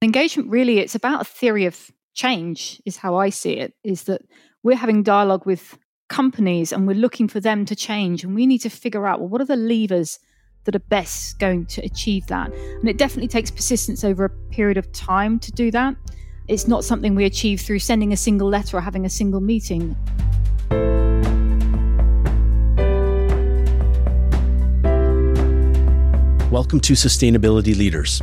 Engagement really, it's about a theory of change, is how I see it, is that we're having dialogue with companies and we're looking for them to change. And we need to figure out, well, what are the levers that are best going to achieve that? And it definitely takes persistence over a period of time to do that. It's not something we achieve through sending a single letter or having a single meeting. Welcome to Sustainability Leaders.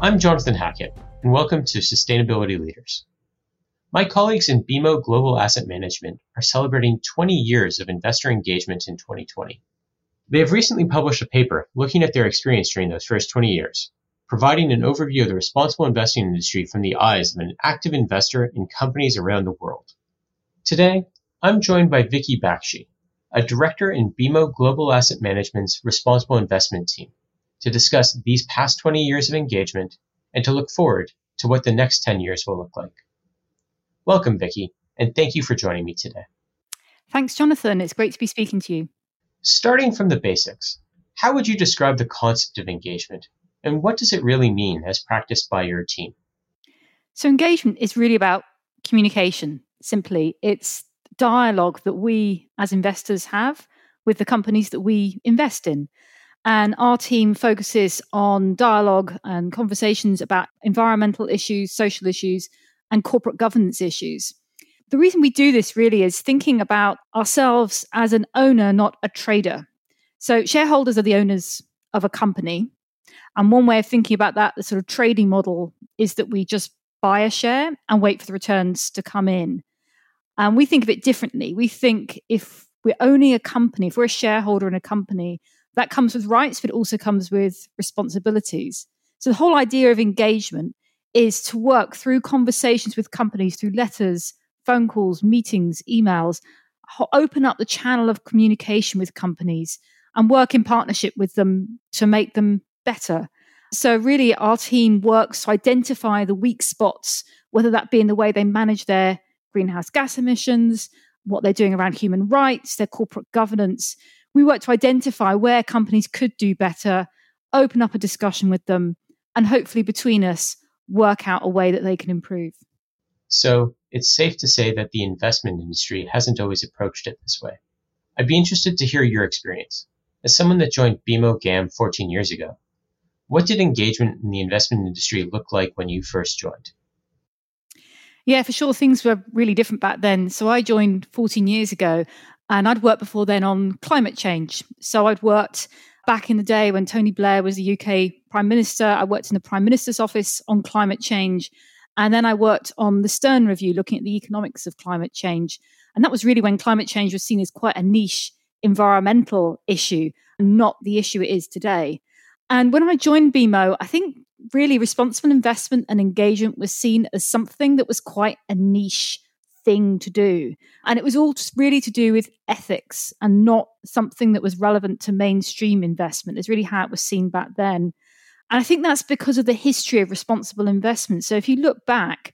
I'm Jonathan Hackett, and welcome to Sustainability Leaders. My colleagues in BMO Global Asset Management are celebrating 20 years of investor engagement in 2020. They have recently published a paper looking at their experience during those first 20 years, providing an overview of the responsible investing industry from the eyes of an active investor in companies around the world. Today, I'm joined by Vicky Bakshi, a director in BMO Global Asset Management's responsible investment team to discuss these past 20 years of engagement and to look forward to what the next 10 years will look like. Welcome, Vicky, and thank you for joining me today. Thanks, Jonathan. It's great to be speaking to you. Starting from the basics, how would you describe the concept of engagement and what does it really mean as practiced by your team? So, engagement is really about communication, simply. It's dialogue that we as investors have with the companies that we invest in. And our team focuses on dialogue and conversations about environmental issues, social issues, and corporate governance issues. The reason we do this really is thinking about ourselves as an owner, not a trader. So, shareholders are the owners of a company. And one way of thinking about that, the sort of trading model, is that we just buy a share and wait for the returns to come in. And we think of it differently. We think if we're owning a company, if we're a shareholder in a company, that comes with rights, but it also comes with responsibilities. So the whole idea of engagement is to work through conversations with companies, through letters, phone calls, meetings, emails, open up the channel of communication with companies and work in partnership with them to make them better. So, really, our team works to identify the weak spots, whether that be in the way they manage their greenhouse gas emissions, what they're doing around human rights, their corporate governance, we work to identify where companies could do better, open up a discussion with them, and hopefully between us work out a way that they can improve. So it's safe to say that the investment industry hasn't always approached it this way. I'd be interested to hear your experience. As someone that joined BMO GAM 14 years ago, what did engagement in the investment industry look like when you first joined? Yeah, for sure, things were really different back then. So I joined 14 years ago, and I'd worked before then on climate change. So I'd worked back in the day when Tony Blair was the UK Prime Minister. I worked in the Prime Minister's office on climate change. And then I worked on the Stern Review looking at the economics of climate change. And that was really when climate change was seen as quite a niche environmental issue, not the issue it is today. And when I joined BMO, I think really responsible investment and engagement was seen as something that was quite a niche thing to do. And it was all really to do with ethics and not something that was relevant to mainstream investment, is really how it was seen back then. And I think that's because of the history of responsible investment. So if you look back,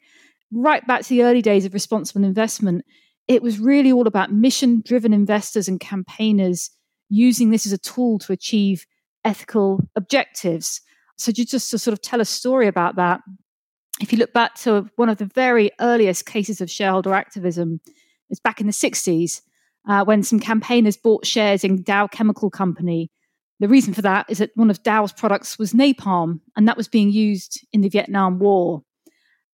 right back to the early days of responsible investment, it was really all about mission driven investors and campaigners using this as a tool to achieve ethical objectives. So just to sort of tell a story about that, if you look back to one of the very earliest cases of shareholder activism, it's back in the 60s uh, when some campaigners bought shares in Dow Chemical Company. The reason for that is that one of Dow's products was napalm, and that was being used in the Vietnam War.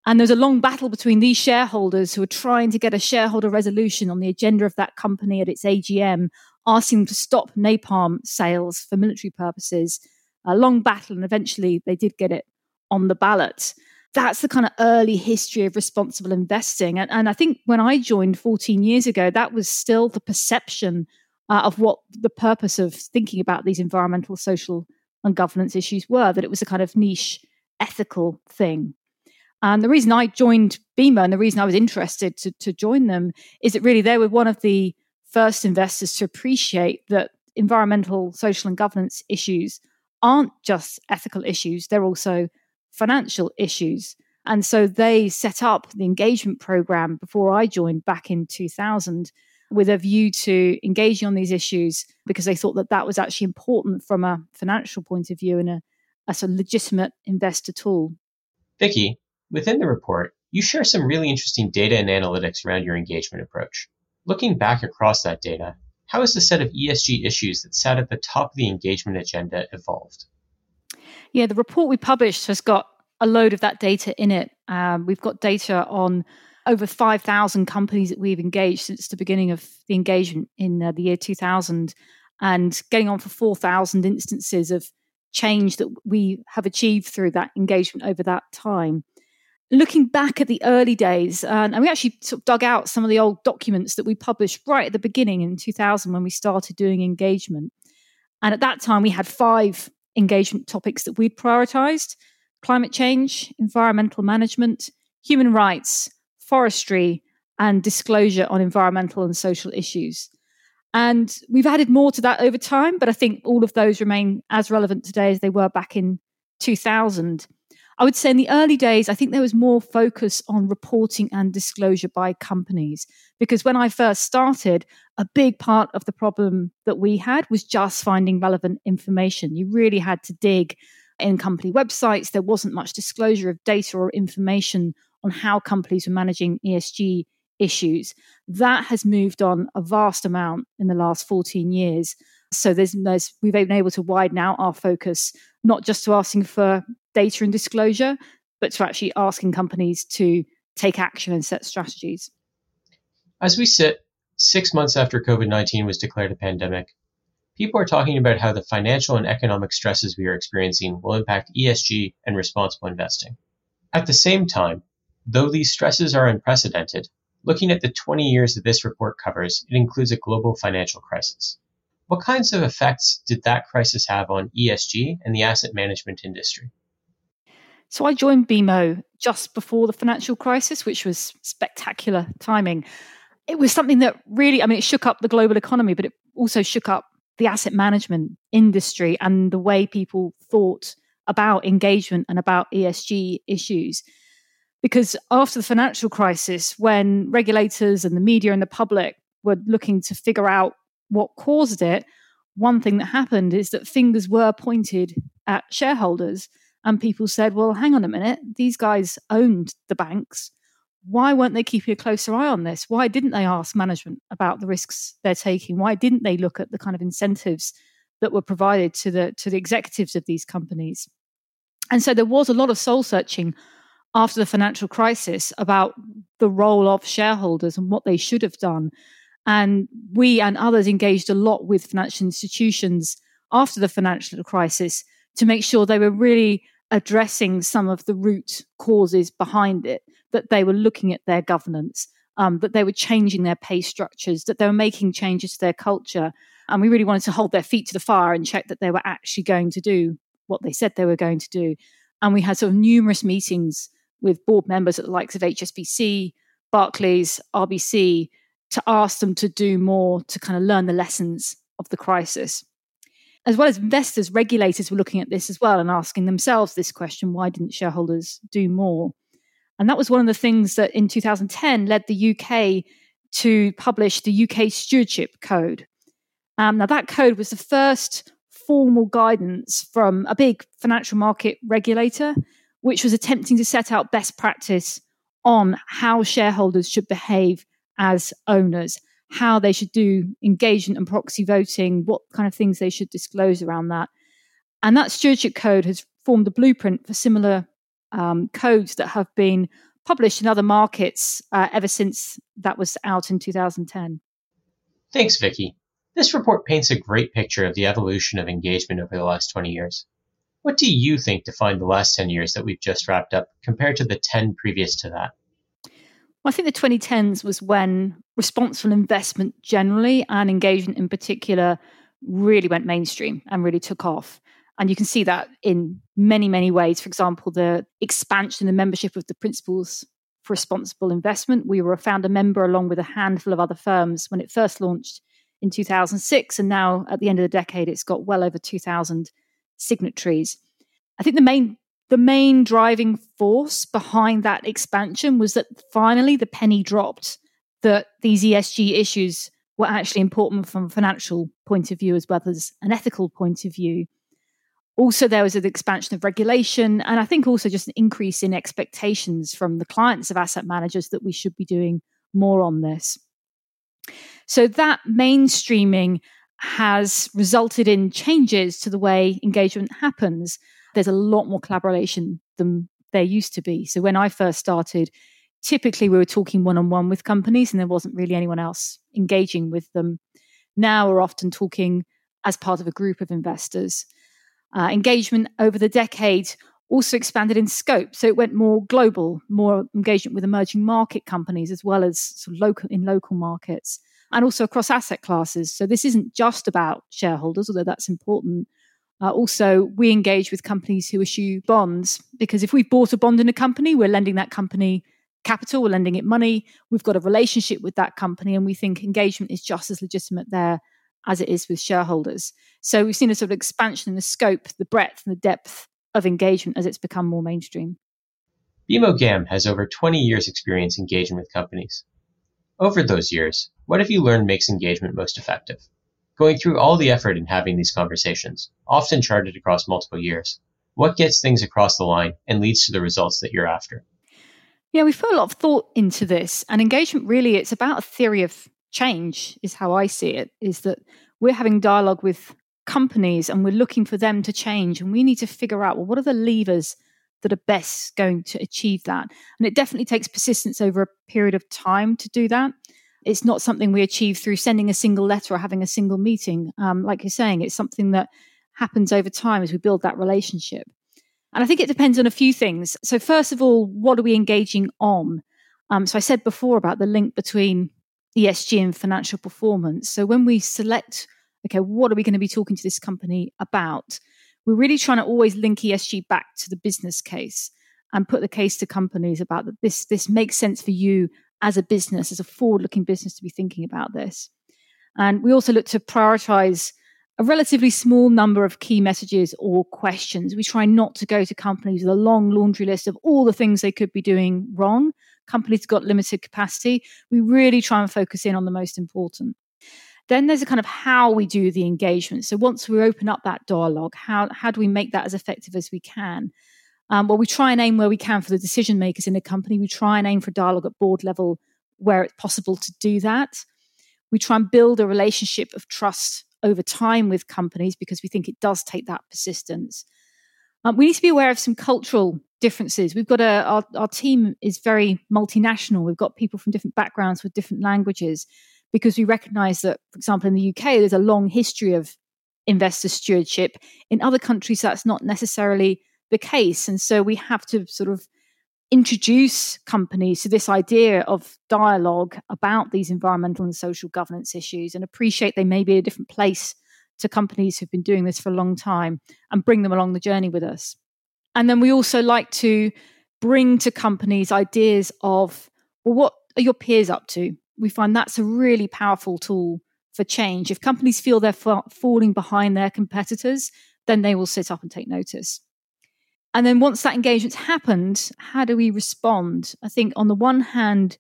And there's a long battle between these shareholders who are trying to get a shareholder resolution on the agenda of that company at its AGM, asking them to stop napalm sales for military purposes. A long battle, and eventually they did get it on the ballot that's the kind of early history of responsible investing. And, and I think when I joined 14 years ago, that was still the perception uh, of what the purpose of thinking about these environmental social and governance issues were, that it was a kind of niche ethical thing. And the reason I joined BMO and the reason I was interested to, to join them is that really they were one of the first investors to appreciate that environmental, social, and governance issues aren't just ethical issues, they're also financial issues. And so they set up the engagement program before I joined back in 2000 with a view to engaging on these issues because they thought that that was actually important from a financial point of view and a, as a legitimate investor tool. Vicky, within the report, you share some really interesting data and analytics around your engagement approach. Looking back across that data, how has the set of ESG issues that sat at the top of the engagement agenda evolved? Yeah, the report we published has got a load of that data in it. Um, we've got data on over 5,000 companies that we've engaged since the beginning of the engagement in uh, the year 2000 and getting on for 4,000 instances of change that we have achieved through that engagement over that time. Looking back at the early days, uh, and we actually sort of dug out some of the old documents that we published right at the beginning in 2000 when we started doing engagement. And at that time, we had five engagement topics that we'd prioritized climate change, environmental management, human rights, forestry, and disclosure on environmental and social issues. And we've added more to that over time, but I think all of those remain as relevant today as they were back in 2000. I would say in the early days, I think there was more focus on reporting and disclosure by companies. Because when I first started, a big part of the problem that we had was just finding relevant information. You really had to dig in company websites. There wasn't much disclosure of data or information on how companies were managing ESG issues. That has moved on a vast amount in the last 14 years. So there's, there's, we've been able to widen out our focus, not just to asking for data and disclosure, but to actually asking companies to take action and set strategies. As we sit six months after COVID 19 was declared a pandemic, people are talking about how the financial and economic stresses we are experiencing will impact ESG and responsible investing. At the same time, though these stresses are unprecedented, looking at the 20 years that this report covers, it includes a global financial crisis. What kinds of effects did that crisis have on ESG and the asset management industry? So I joined BMO just before the financial crisis, which was spectacular timing. It was something that really, I mean, it shook up the global economy, but it also shook up the asset management industry and the way people thought about engagement and about ESG issues. Because after the financial crisis, when regulators and the media and the public were looking to figure out what caused it, one thing that happened is that fingers were pointed at shareholders and people said, well, hang on a minute, these guys owned the banks. Why weren't they keeping a closer eye on this? Why didn't they ask management about the risks they're taking? Why didn't they look at the kind of incentives that were provided to the to the executives of these companies? And so there was a lot of soul searching after the financial crisis about the role of shareholders and what they should have done. And we and others engaged a lot with financial institutions after the financial crisis to make sure they were really addressing some of the root causes behind it, that they were looking at their governance, um, that they were changing their pay structures, that they were making changes to their culture. And we really wanted to hold their feet to the fire and check that they were actually going to do what they said they were going to do. And we had sort of numerous meetings with board members at the likes of HSBC, Barclays, RBC to ask them to do more to kind of learn the lessons of the crisis. As well as investors, regulators were looking at this as well and asking themselves this question why didn't shareholders do more? And that was one of the things that in 2010 led the UK to publish the UK Stewardship Code. Um, now, that code was the first formal guidance from a big financial market regulator which was attempting to set out best practice on how shareholders should behave as owners, how they should do engagement and proxy voting, what kind of things they should disclose around that. And that stewardship code has formed a blueprint for similar um, codes that have been published in other markets uh, ever since that was out in 2010. Thanks, Vicky. This report paints a great picture of the evolution of engagement over the last 20 years. What do you think defined the last 10 years that we've just wrapped up compared to the 10 previous to that? I think the 2010s was when responsible investment generally and engagement in particular really went mainstream and really took off. And you can see that in many, many ways. For example, the expansion and membership of the Principles for Responsible Investment. We were a founder member along with a handful of other firms when it first launched in 2006. And now at the end of the decade, it's got well over 2,000 signatories. I think the main the main driving force behind that expansion was that finally the penny dropped that these ESG issues were actually important from a financial point of view as well as an ethical point of view. Also, there was an expansion of regulation, and I think also just an increase in expectations from the clients of asset managers that we should be doing more on this. So, that mainstreaming has resulted in changes to the way engagement happens there's a lot more collaboration than there used to be. So when I first started, typically we were talking one on one with companies and there wasn't really anyone else engaging with them. Now we're often talking as part of a group of investors. Uh, engagement over the decade also expanded in scope. So it went more global, more engagement with emerging market companies as well as sort of local in local markets and also across asset classes. So this isn't just about shareholders, although that's important, uh, also, we engage with companies who issue bonds because if we've bought a bond in a company, we're lending that company capital, we're lending it money, we've got a relationship with that company, and we think engagement is just as legitimate there as it is with shareholders. So we've seen a sort of expansion in the scope, the breadth, and the depth of engagement as it's become more mainstream. BMO GAM has over 20 years' experience engaging with companies. Over those years, what have you learned makes engagement most effective? Going through all the effort in having these conversations, often charted across multiple years, what gets things across the line and leads to the results that you're after? Yeah, we put a lot of thought into this, and engagement really it's about a theory of change, is how I see it. Is that we're having dialogue with companies and we're looking for them to change, and we need to figure out well, what are the levers that are best going to achieve that? And it definitely takes persistence over a period of time to do that. It's not something we achieve through sending a single letter or having a single meeting. Um, like you're saying, it's something that happens over time as we build that relationship. And I think it depends on a few things. So, first of all, what are we engaging on? Um, so, I said before about the link between ESG and financial performance. So, when we select, okay, what are we going to be talking to this company about? We're really trying to always link ESG back to the business case and put the case to companies about that this this makes sense for you as a business, as a forward looking business, to be thinking about this. And we also look to prioritize a relatively small number of key messages or questions. We try not to go to companies with a long laundry list of all the things they could be doing wrong. Companies got limited capacity. We really try and focus in on the most important. Then there's a kind of how we do the engagement. So once we open up that dialogue, how, how do we make that as effective as we can? Um, well, we try and aim where we can for the decision makers in the company. We try and aim for dialogue at board level where it's possible to do that. We try and build a relationship of trust over time with companies because we think it does take that persistence. Um, we need to be aware of some cultural differences. We've got a our, our team is very multinational. We've got people from different backgrounds with different languages because we recognise that, for example, in the UK, there's a long history of investor stewardship. In other countries, that's not necessarily the case. And so we have to sort of introduce companies to this idea of dialogue about these environmental and social governance issues and appreciate they may be a different place to companies who've been doing this for a long time and bring them along the journey with us. And then we also like to bring to companies ideas of, well, what are your peers up to? We find that's a really powerful tool for change. If companies feel they're fa- falling behind their competitors, then they will sit up and take notice. And then once that engagement's happened, how do we respond? I think on the one hand,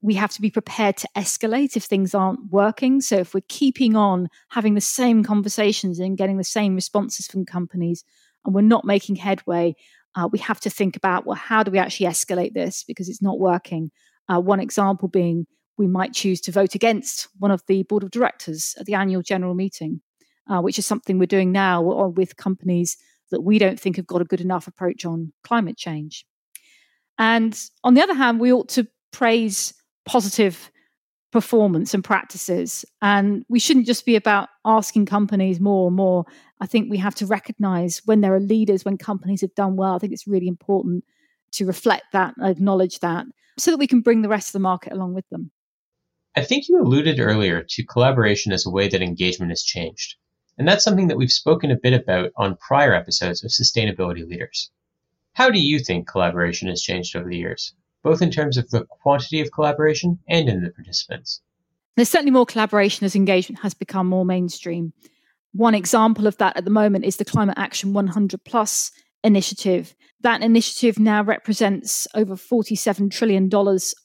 we have to be prepared to escalate if things aren't working. So if we're keeping on having the same conversations and getting the same responses from companies and we're not making headway, uh, we have to think about well, how do we actually escalate this because it's not working? Uh, one example being we might choose to vote against one of the board of directors at the annual general meeting, uh, which is something we're doing now with companies that we don't think have got a good enough approach on climate change. And on the other hand, we ought to praise positive performance and practices. And we shouldn't just be about asking companies more and more. I think we have to recognize when there are leaders, when companies have done well. I think it's really important to reflect that, acknowledge that, so that we can bring the rest of the market along with them. I think you alluded earlier to collaboration as a way that engagement has changed. And that's something that we've spoken a bit about on prior episodes of Sustainability Leaders. How do you think collaboration has changed over the years, both in terms of the quantity of collaboration and in the participants? There's certainly more collaboration as engagement has become more mainstream. One example of that at the moment is the Climate Action 100 Plus initiative. That initiative now represents over $47 trillion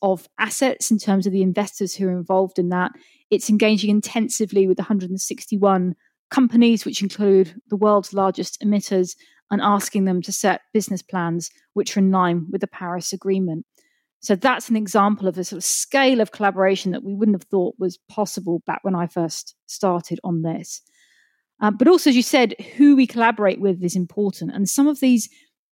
of assets in terms of the investors who are involved in that. It's engaging intensively with 161 companies, which include the world's largest emitters, and asking them to set business plans which are in line with the Paris Agreement. So that's an example of a sort of scale of collaboration that we wouldn't have thought was possible back when I first started on this. Uh, but also, as you said, who we collaborate with is important. And some of these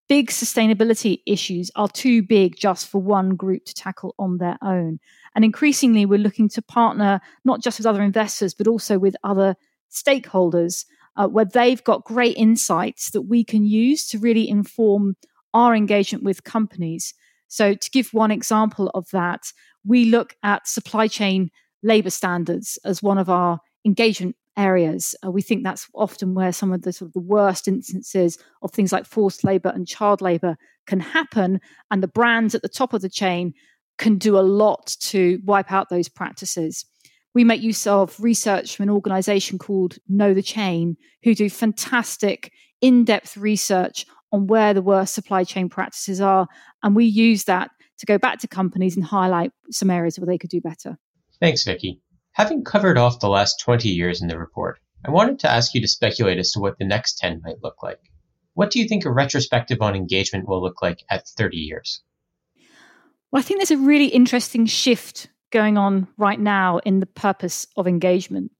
big sustainability issues are too big just for one group to tackle on their own. And increasingly, we're looking to partner not just with other investors, but also with other stakeholders uh, where they've got great insights that we can use to really inform our engagement with companies. So, to give one example of that, we look at supply chain labor standards as one of our engagement areas. Uh, we think that's often where some of the sort of the worst instances of things like forced labor and child labor can happen, and the brands at the top of the chain can do a lot to wipe out those practices. We make use of research from an organization called Know the Chain, who do fantastic in depth research on where the worst supply chain practices are. And we use that to go back to companies and highlight some areas where they could do better. Thanks, Vicki. Having covered off the last 20 years in the report, I wanted to ask you to speculate as to what the next 10 might look like. What do you think a retrospective on engagement will look like at 30 years? Well, I think there's a really interesting shift going on right now in the purpose of engagement.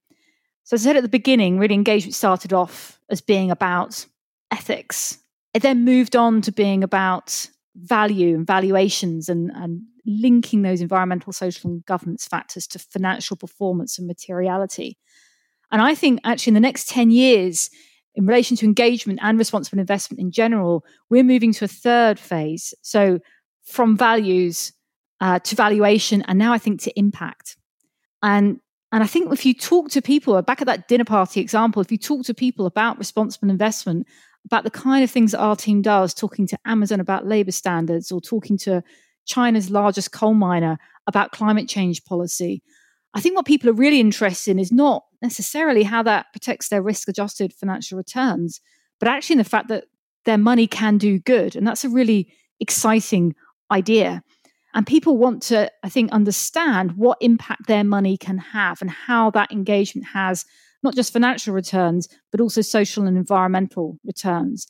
So, as I said at the beginning, really engagement started off as being about ethics. It then moved on to being about value and valuations and, and linking those environmental, social, and governance factors to financial performance and materiality. And I think actually in the next 10 years, in relation to engagement and responsible investment in general, we're moving to a third phase. So from values uh, to valuation, and now I think to impact. And and I think if you talk to people, back at that dinner party example, if you talk to people about responsible investment, about the kind of things that our team does, talking to Amazon about labor standards or talking to China's largest coal miner about climate change policy. I think what people are really interested in is not necessarily how that protects their risk adjusted financial returns, but actually in the fact that their money can do good. And that's a really exciting idea. And people want to, I think, understand what impact their money can have and how that engagement has not just financial returns, but also social and environmental returns.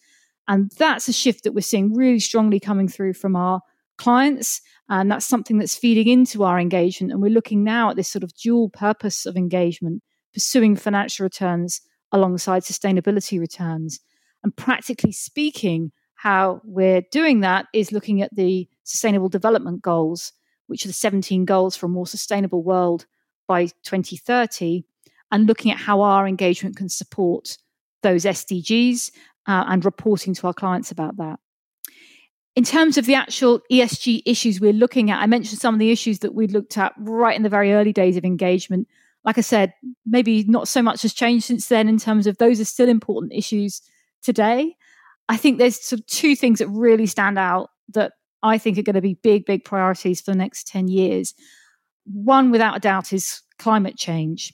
And that's a shift that we're seeing really strongly coming through from our clients. And that's something that's feeding into our engagement. And we're looking now at this sort of dual purpose of engagement, pursuing financial returns alongside sustainability returns. And practically speaking, how we're doing that is looking at the Sustainable Development Goals, which are the 17 goals for a more sustainable world by 2030, and looking at how our engagement can support those SDGs uh, and reporting to our clients about that. In terms of the actual ESG issues we're looking at, I mentioned some of the issues that we looked at right in the very early days of engagement. Like I said, maybe not so much has changed since then in terms of those are still important issues today. I think there's sort of two things that really stand out that I think are going to be big, big priorities for the next 10 years. One, without a doubt, is climate change.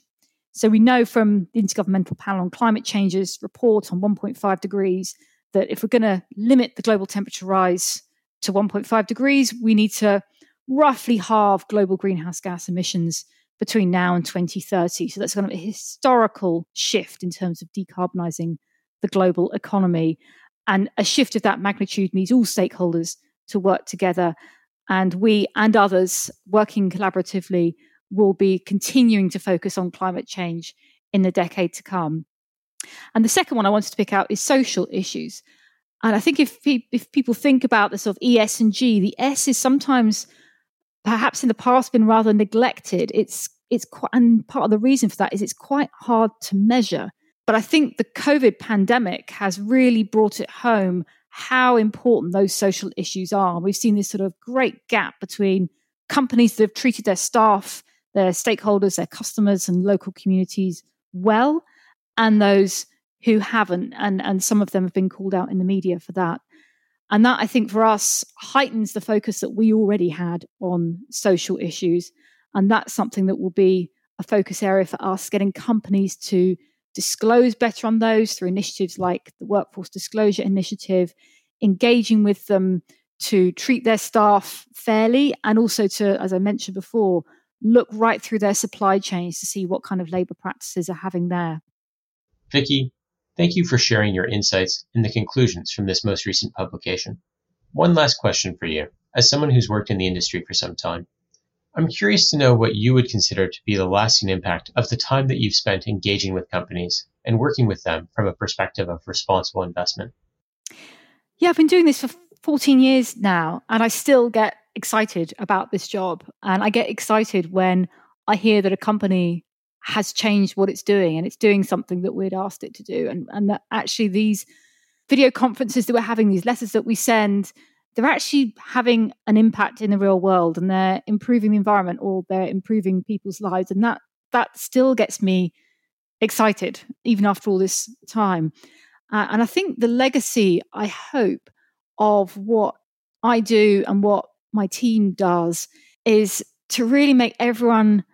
So we know from the Intergovernmental Panel on Climate Change's report on 1.5 degrees that if we're going to limit the global temperature rise to 1.5 degrees, we need to roughly halve global greenhouse gas emissions between now and 2030. So that's kind of a historical shift in terms of decarbonising the global economy. And a shift of that magnitude needs all stakeholders to work together. And we and others working collaboratively will be continuing to focus on climate change in the decade to come. And the second one I wanted to pick out is social issues. And I think if if people think about the sort of E, S, and G, the S is sometimes perhaps in the past been rather neglected. It's it's quite, and part of the reason for that is it's quite hard to measure. But I think the COVID pandemic has really brought it home how important those social issues are. We've seen this sort of great gap between companies that have treated their staff, their stakeholders, their customers, and local communities well, and those who haven't, and and some of them have been called out in the media for that. And that I think for us heightens the focus that we already had on social issues, and that's something that will be a focus area for us, getting companies to disclose better on those through initiatives like the Workforce Disclosure Initiative, engaging with them to treat their staff fairly, and also to, as I mentioned before, look right through their supply chains to see what kind of labour practices are having there. Vicky, thank you for sharing your insights and the conclusions from this most recent publication. One last question for you, as someone who's worked in the industry for some time. I'm curious to know what you would consider to be the lasting impact of the time that you've spent engaging with companies and working with them from a perspective of responsible investment. Yeah, I've been doing this for 14 years now, and I still get excited about this job. And I get excited when I hear that a company has changed what it's doing and it's doing something that we'd asked it to do. And, and that actually these video conferences that we're having, these letters that we send, they're actually having an impact in the real world and they're improving the environment or they're improving people's lives and that that still gets me excited even after all this time. Uh, and i think the legacy i hope of what i do and what my team does is to really make everyone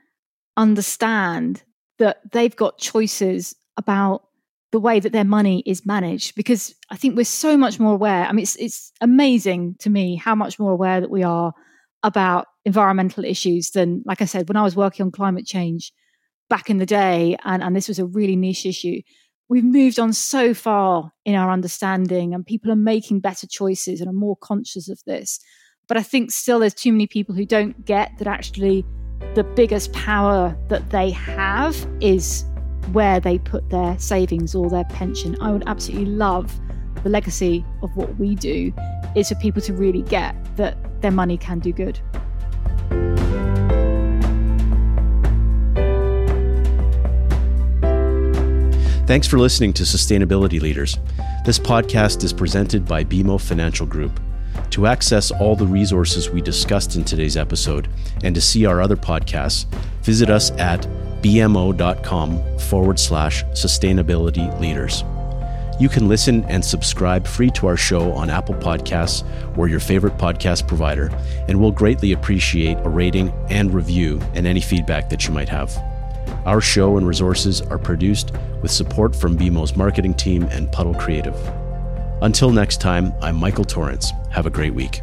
understand that they've got choices about the way that their money is managed because I think we're so much more aware. I mean, it's it's amazing to me how much more aware that we are about environmental issues than, like I said, when I was working on climate change back in the day, and, and this was a really niche issue. We've moved on so far in our understanding, and people are making better choices and are more conscious of this. But I think still there's too many people who don't get that actually the biggest power that they have is where they put their savings or their pension. I would absolutely love the legacy of what we do is for people to really get that their money can do good. Thanks for listening to Sustainability Leaders. This podcast is presented by BMO Financial Group. To access all the resources we discussed in today's episode and to see our other podcasts, visit us at bmo.com forward slash sustainability leaders. You can listen and subscribe free to our show on Apple Podcasts or your favorite podcast provider, and we'll greatly appreciate a rating and review and any feedback that you might have. Our show and resources are produced with support from BMO's marketing team and Puddle Creative. Until next time, I'm Michael Torrance. Have a great week.